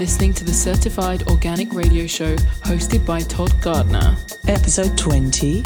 listening to the Certified Organic Radio Show hosted by Todd Gardner. Episode 20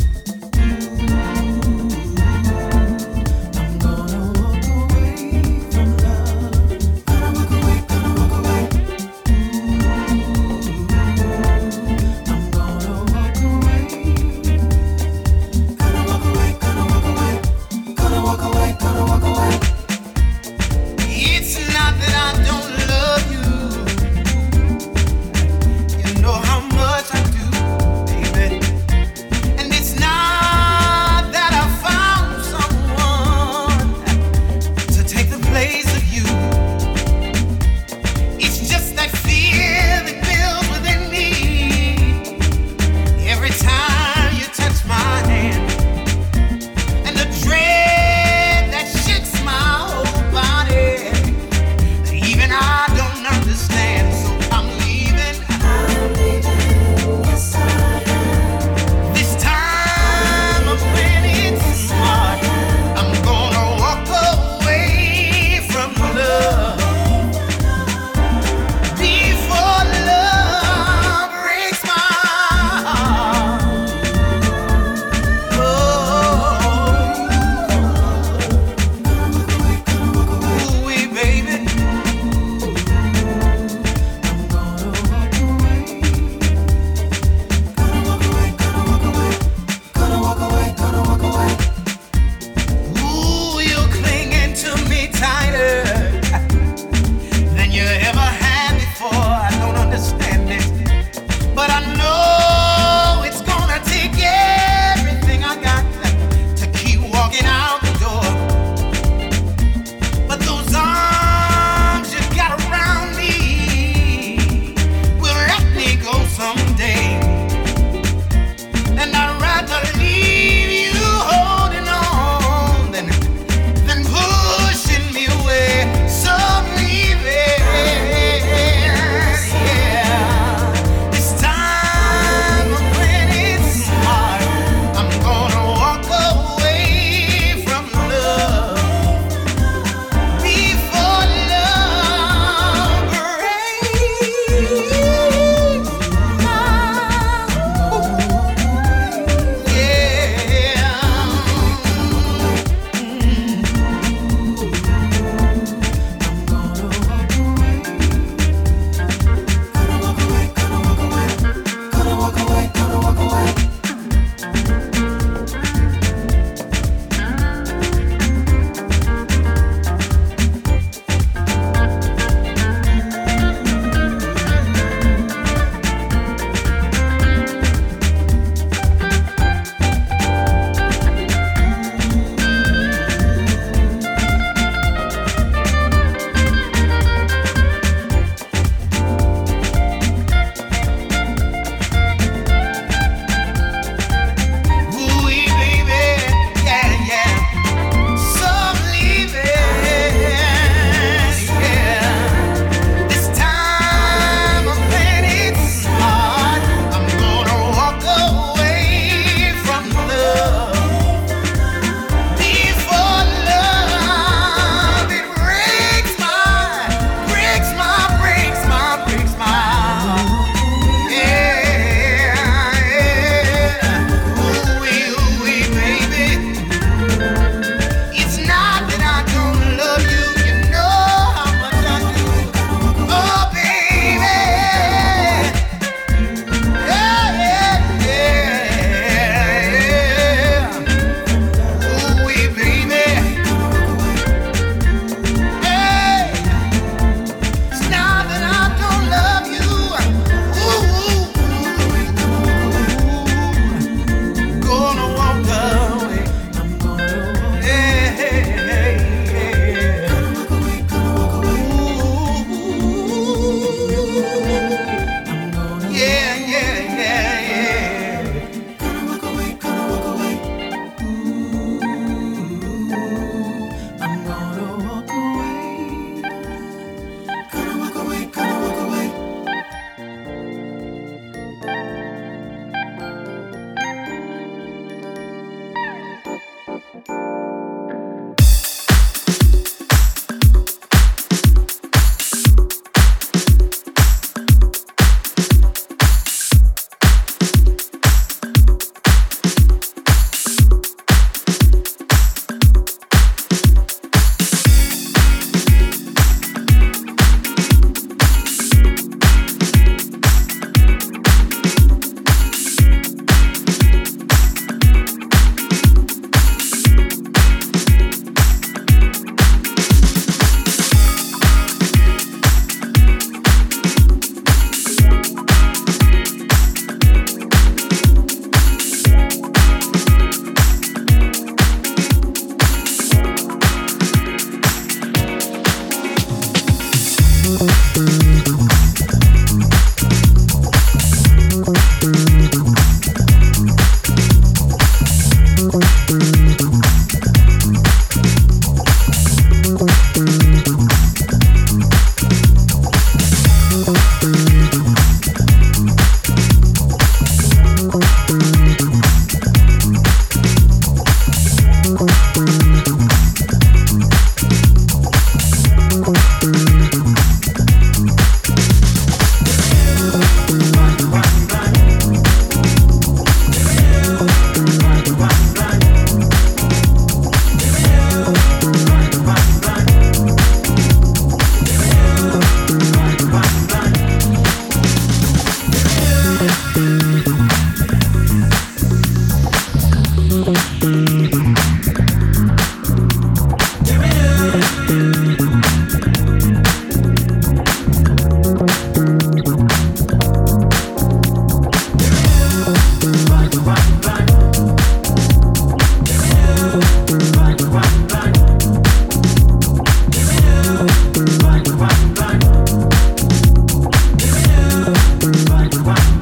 one.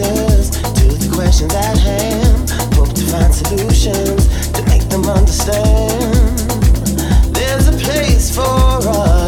answers to the questions at hand. Hope to find solutions to make them understand. There's a place for us.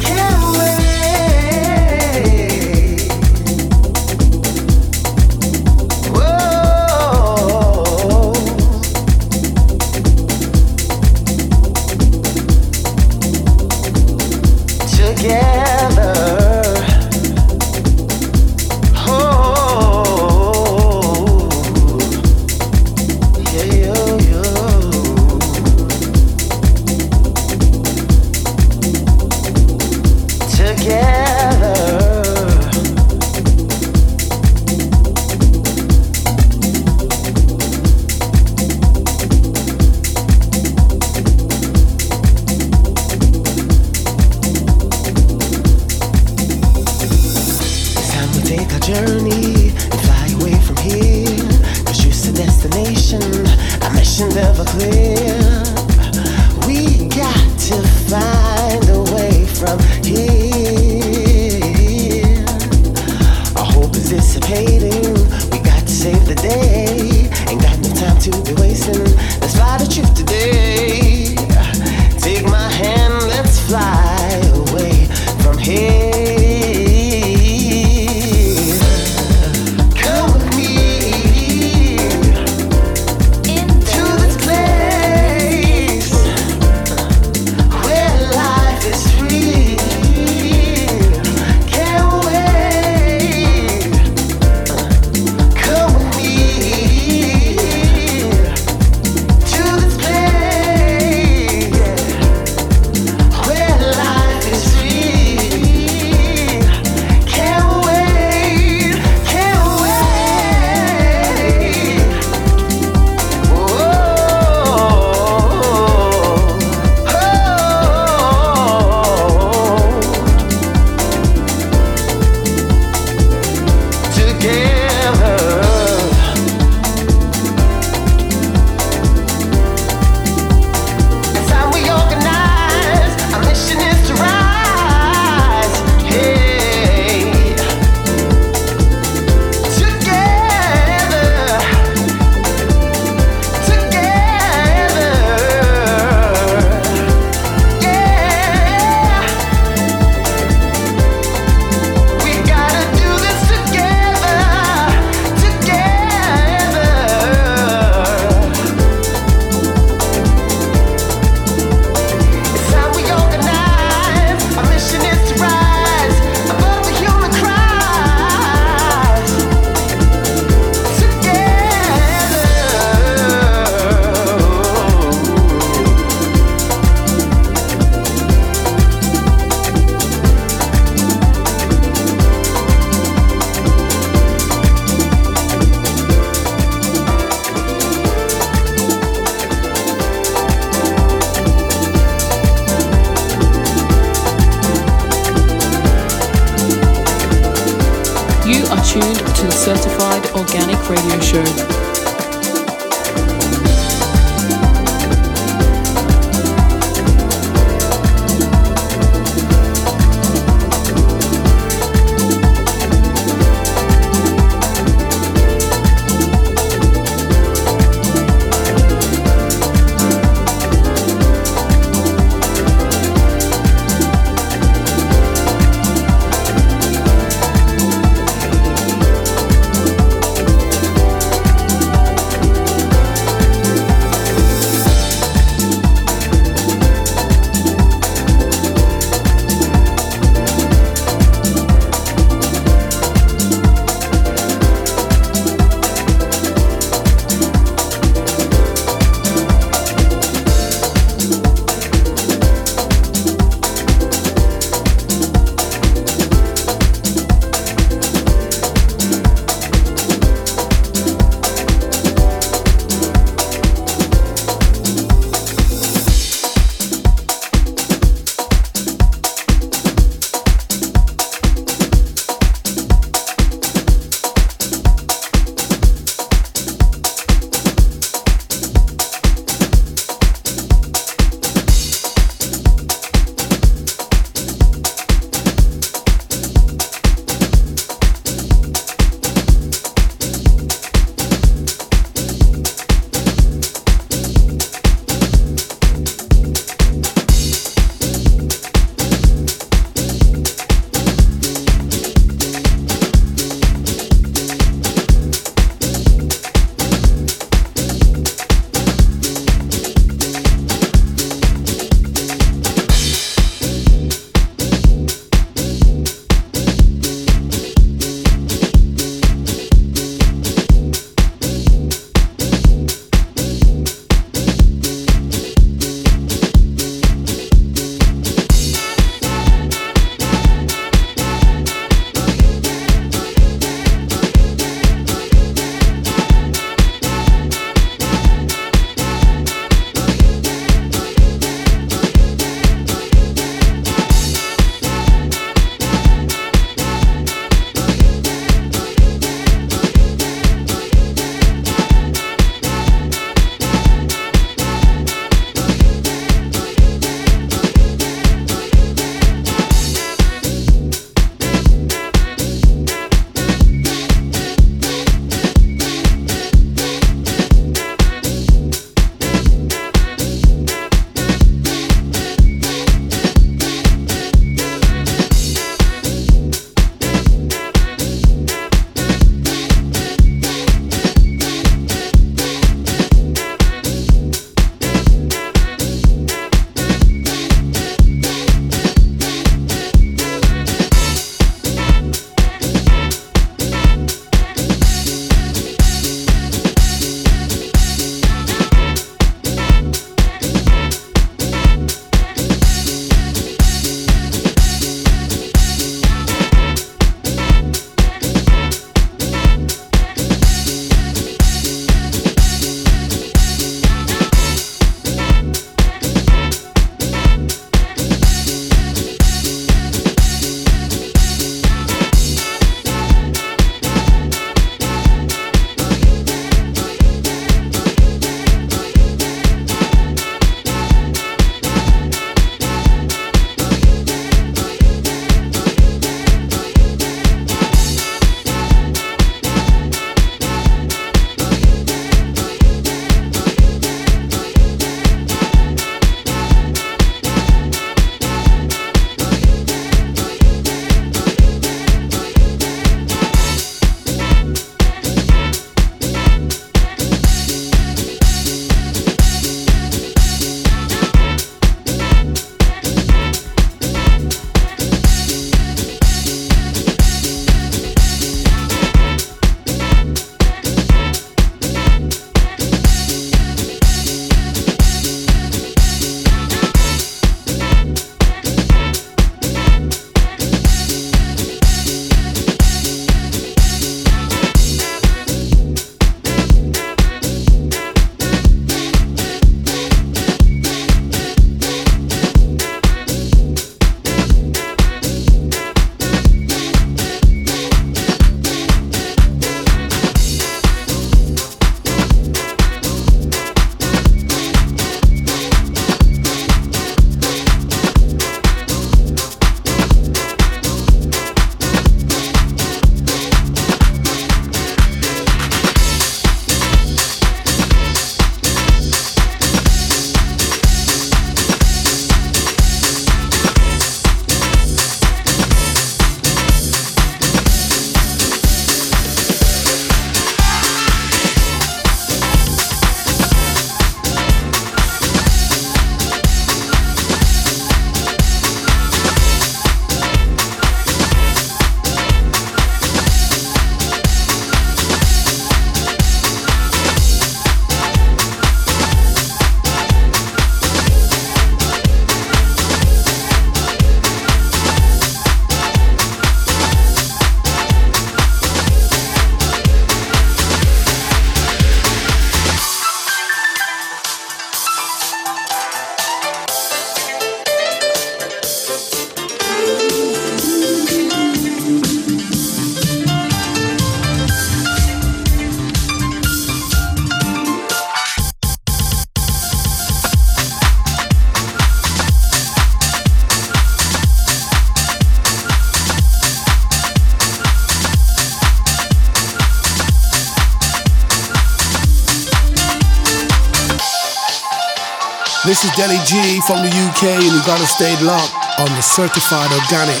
Deli G from the UK, and you gotta stay locked on the Certified Organic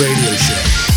Radio Show.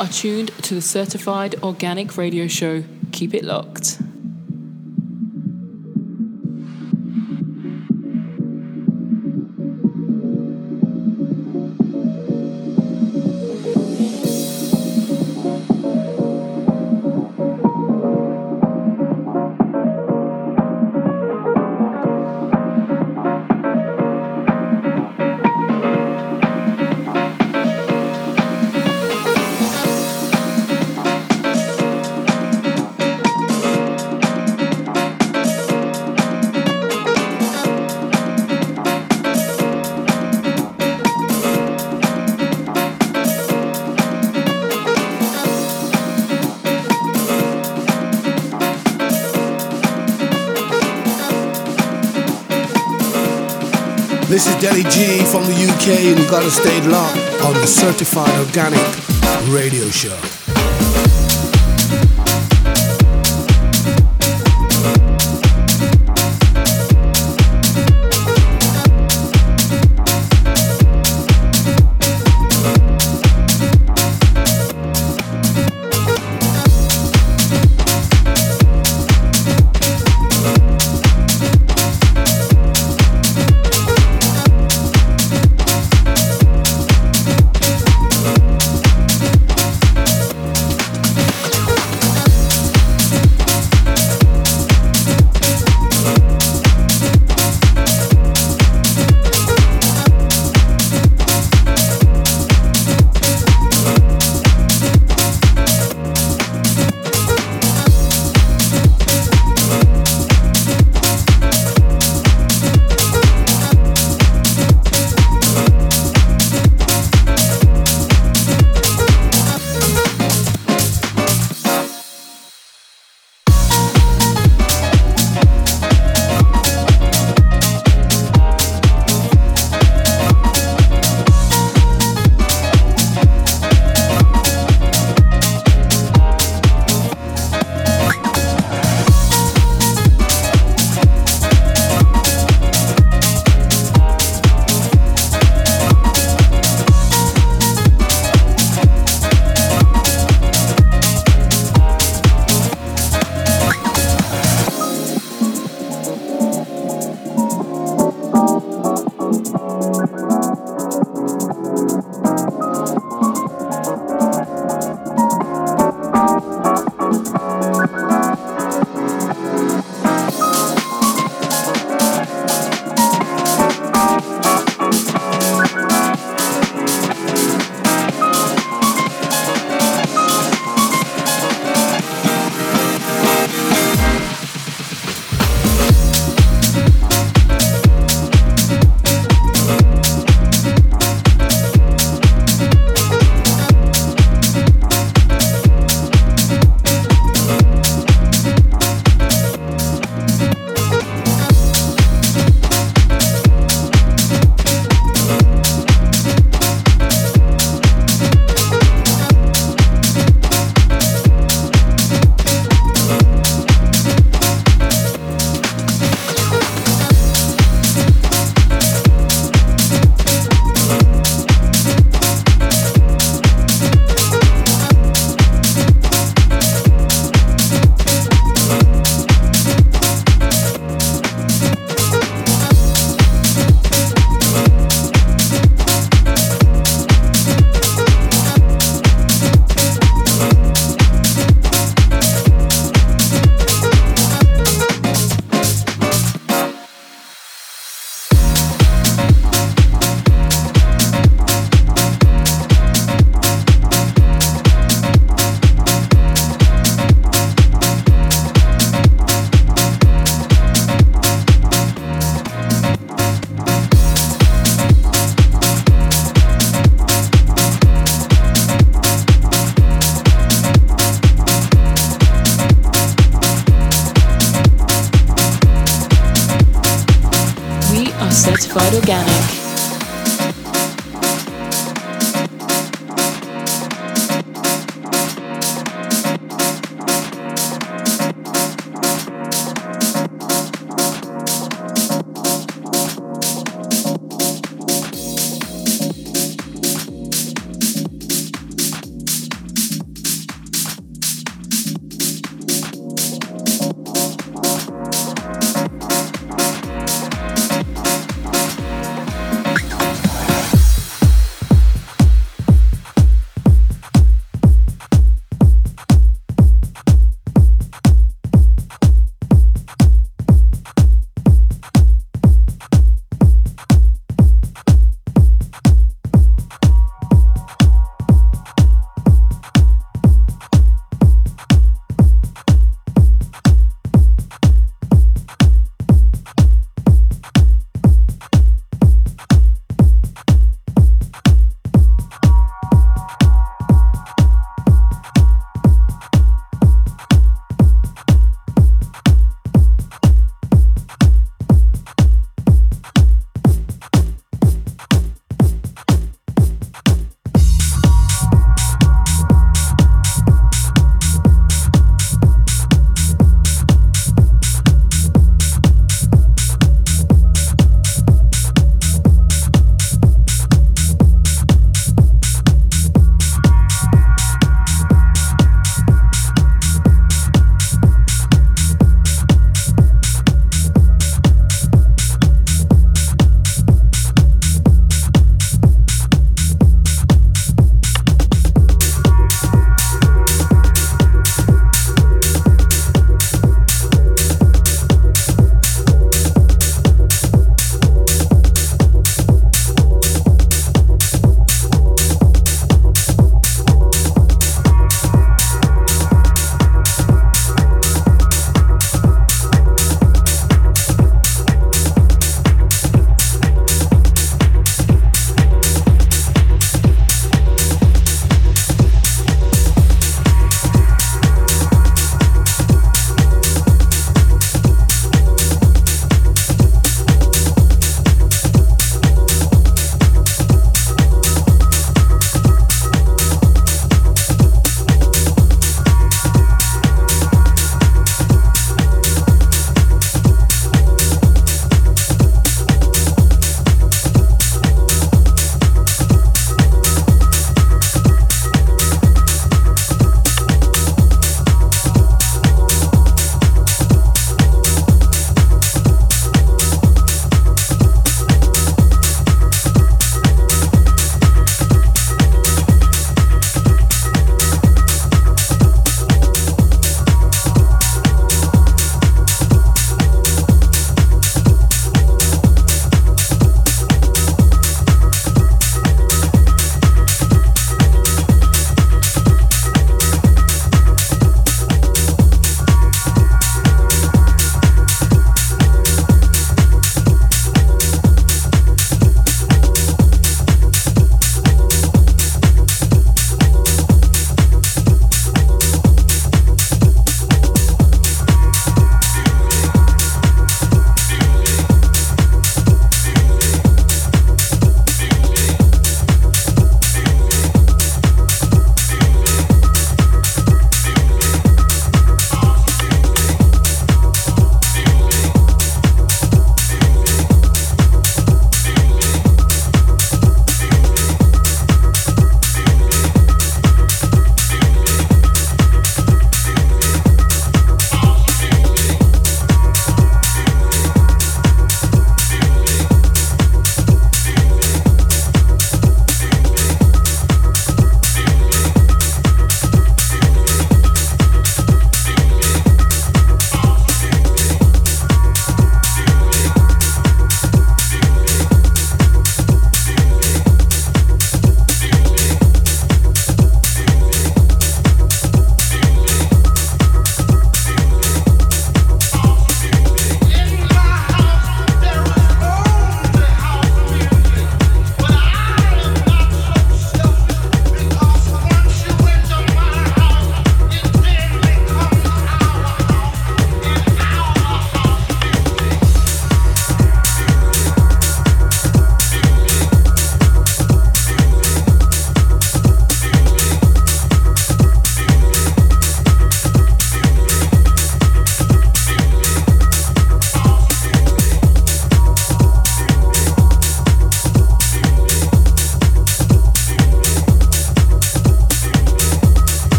Are tuned to the Certified Organic Radio Show. Keep it locked. From the UK, and gotta stay locked on the Certified Organic Radio Show.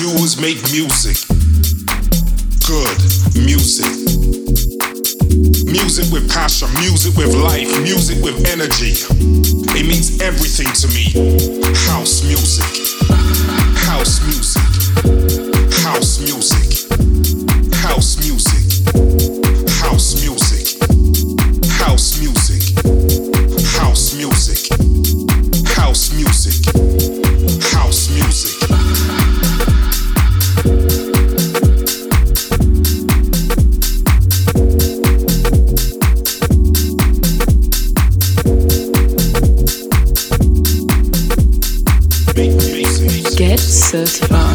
Do was make music. satisfied.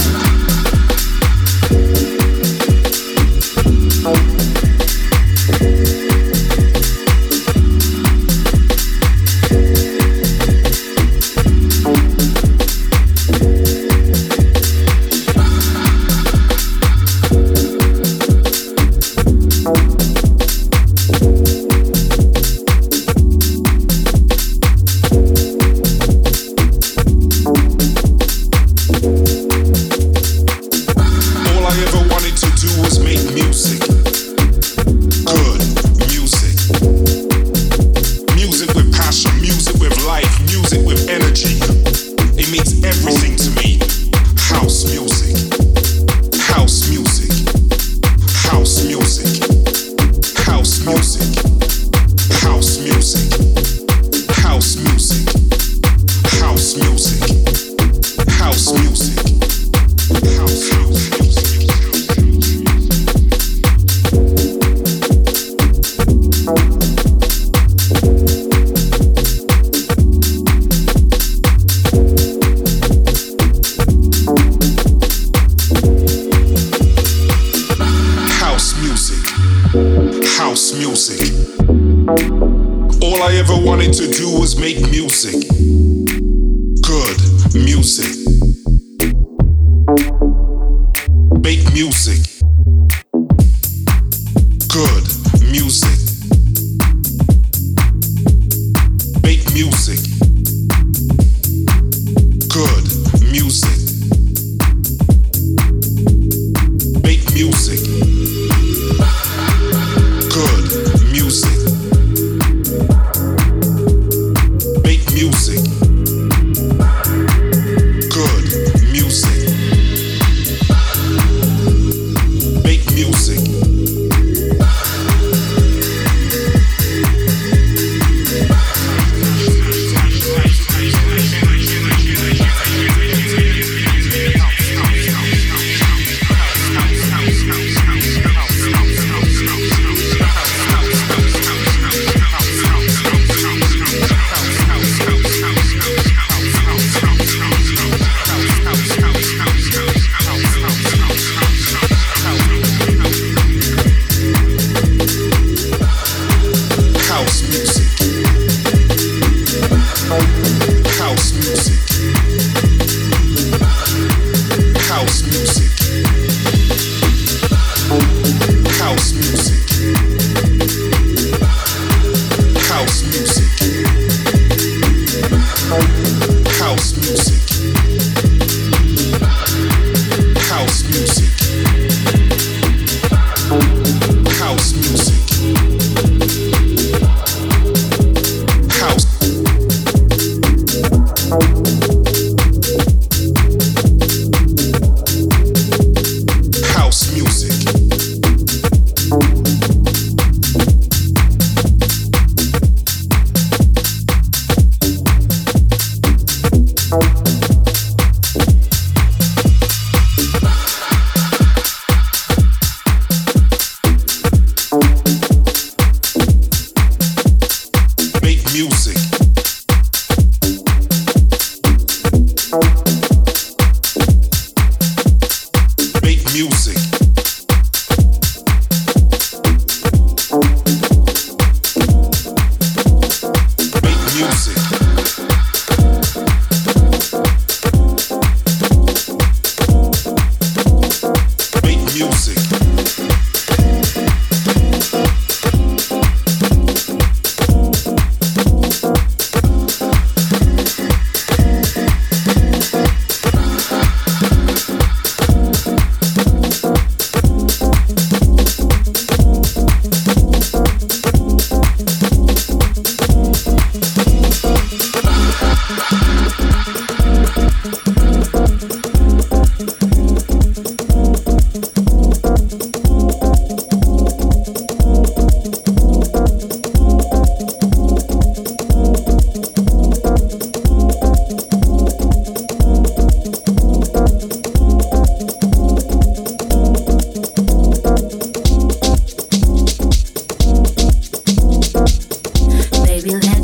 real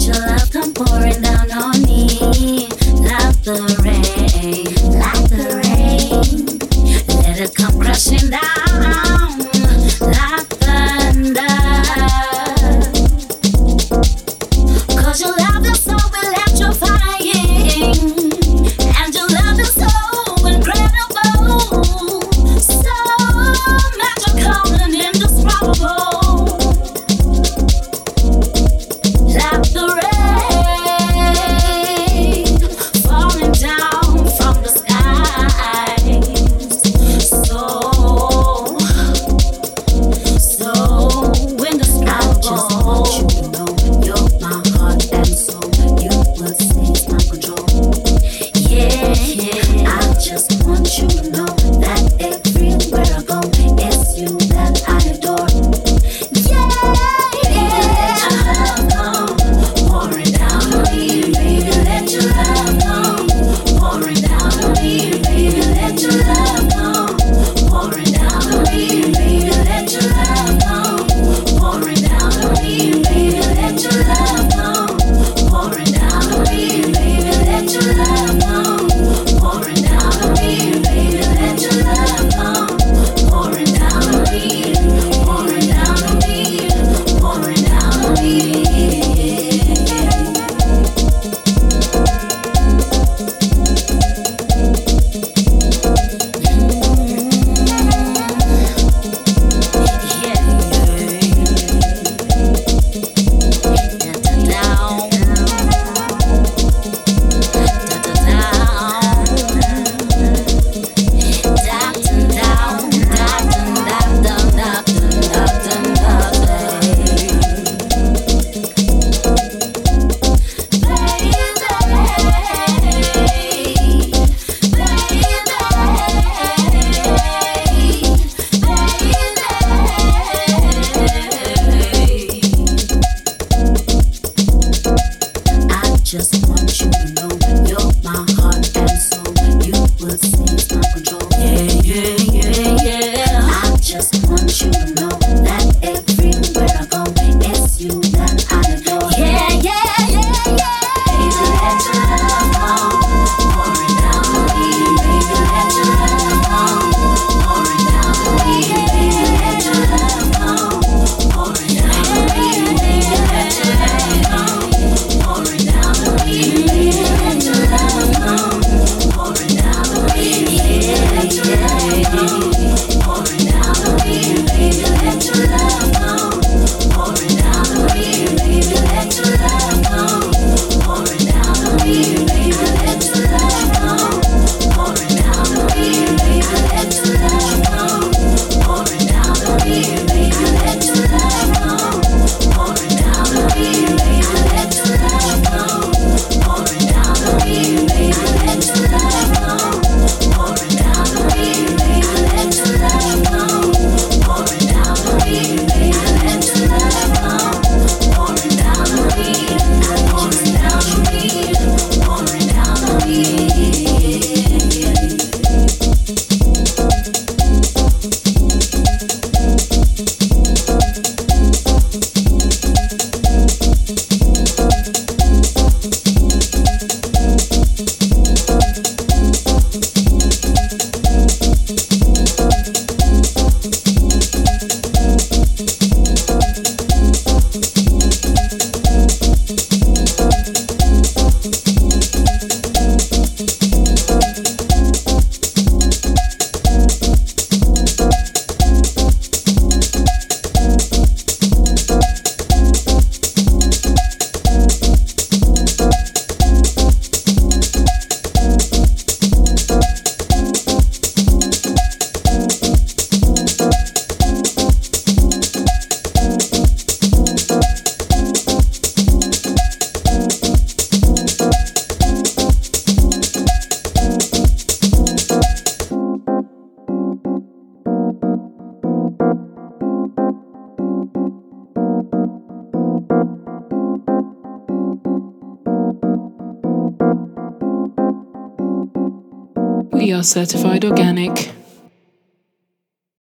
certified organic.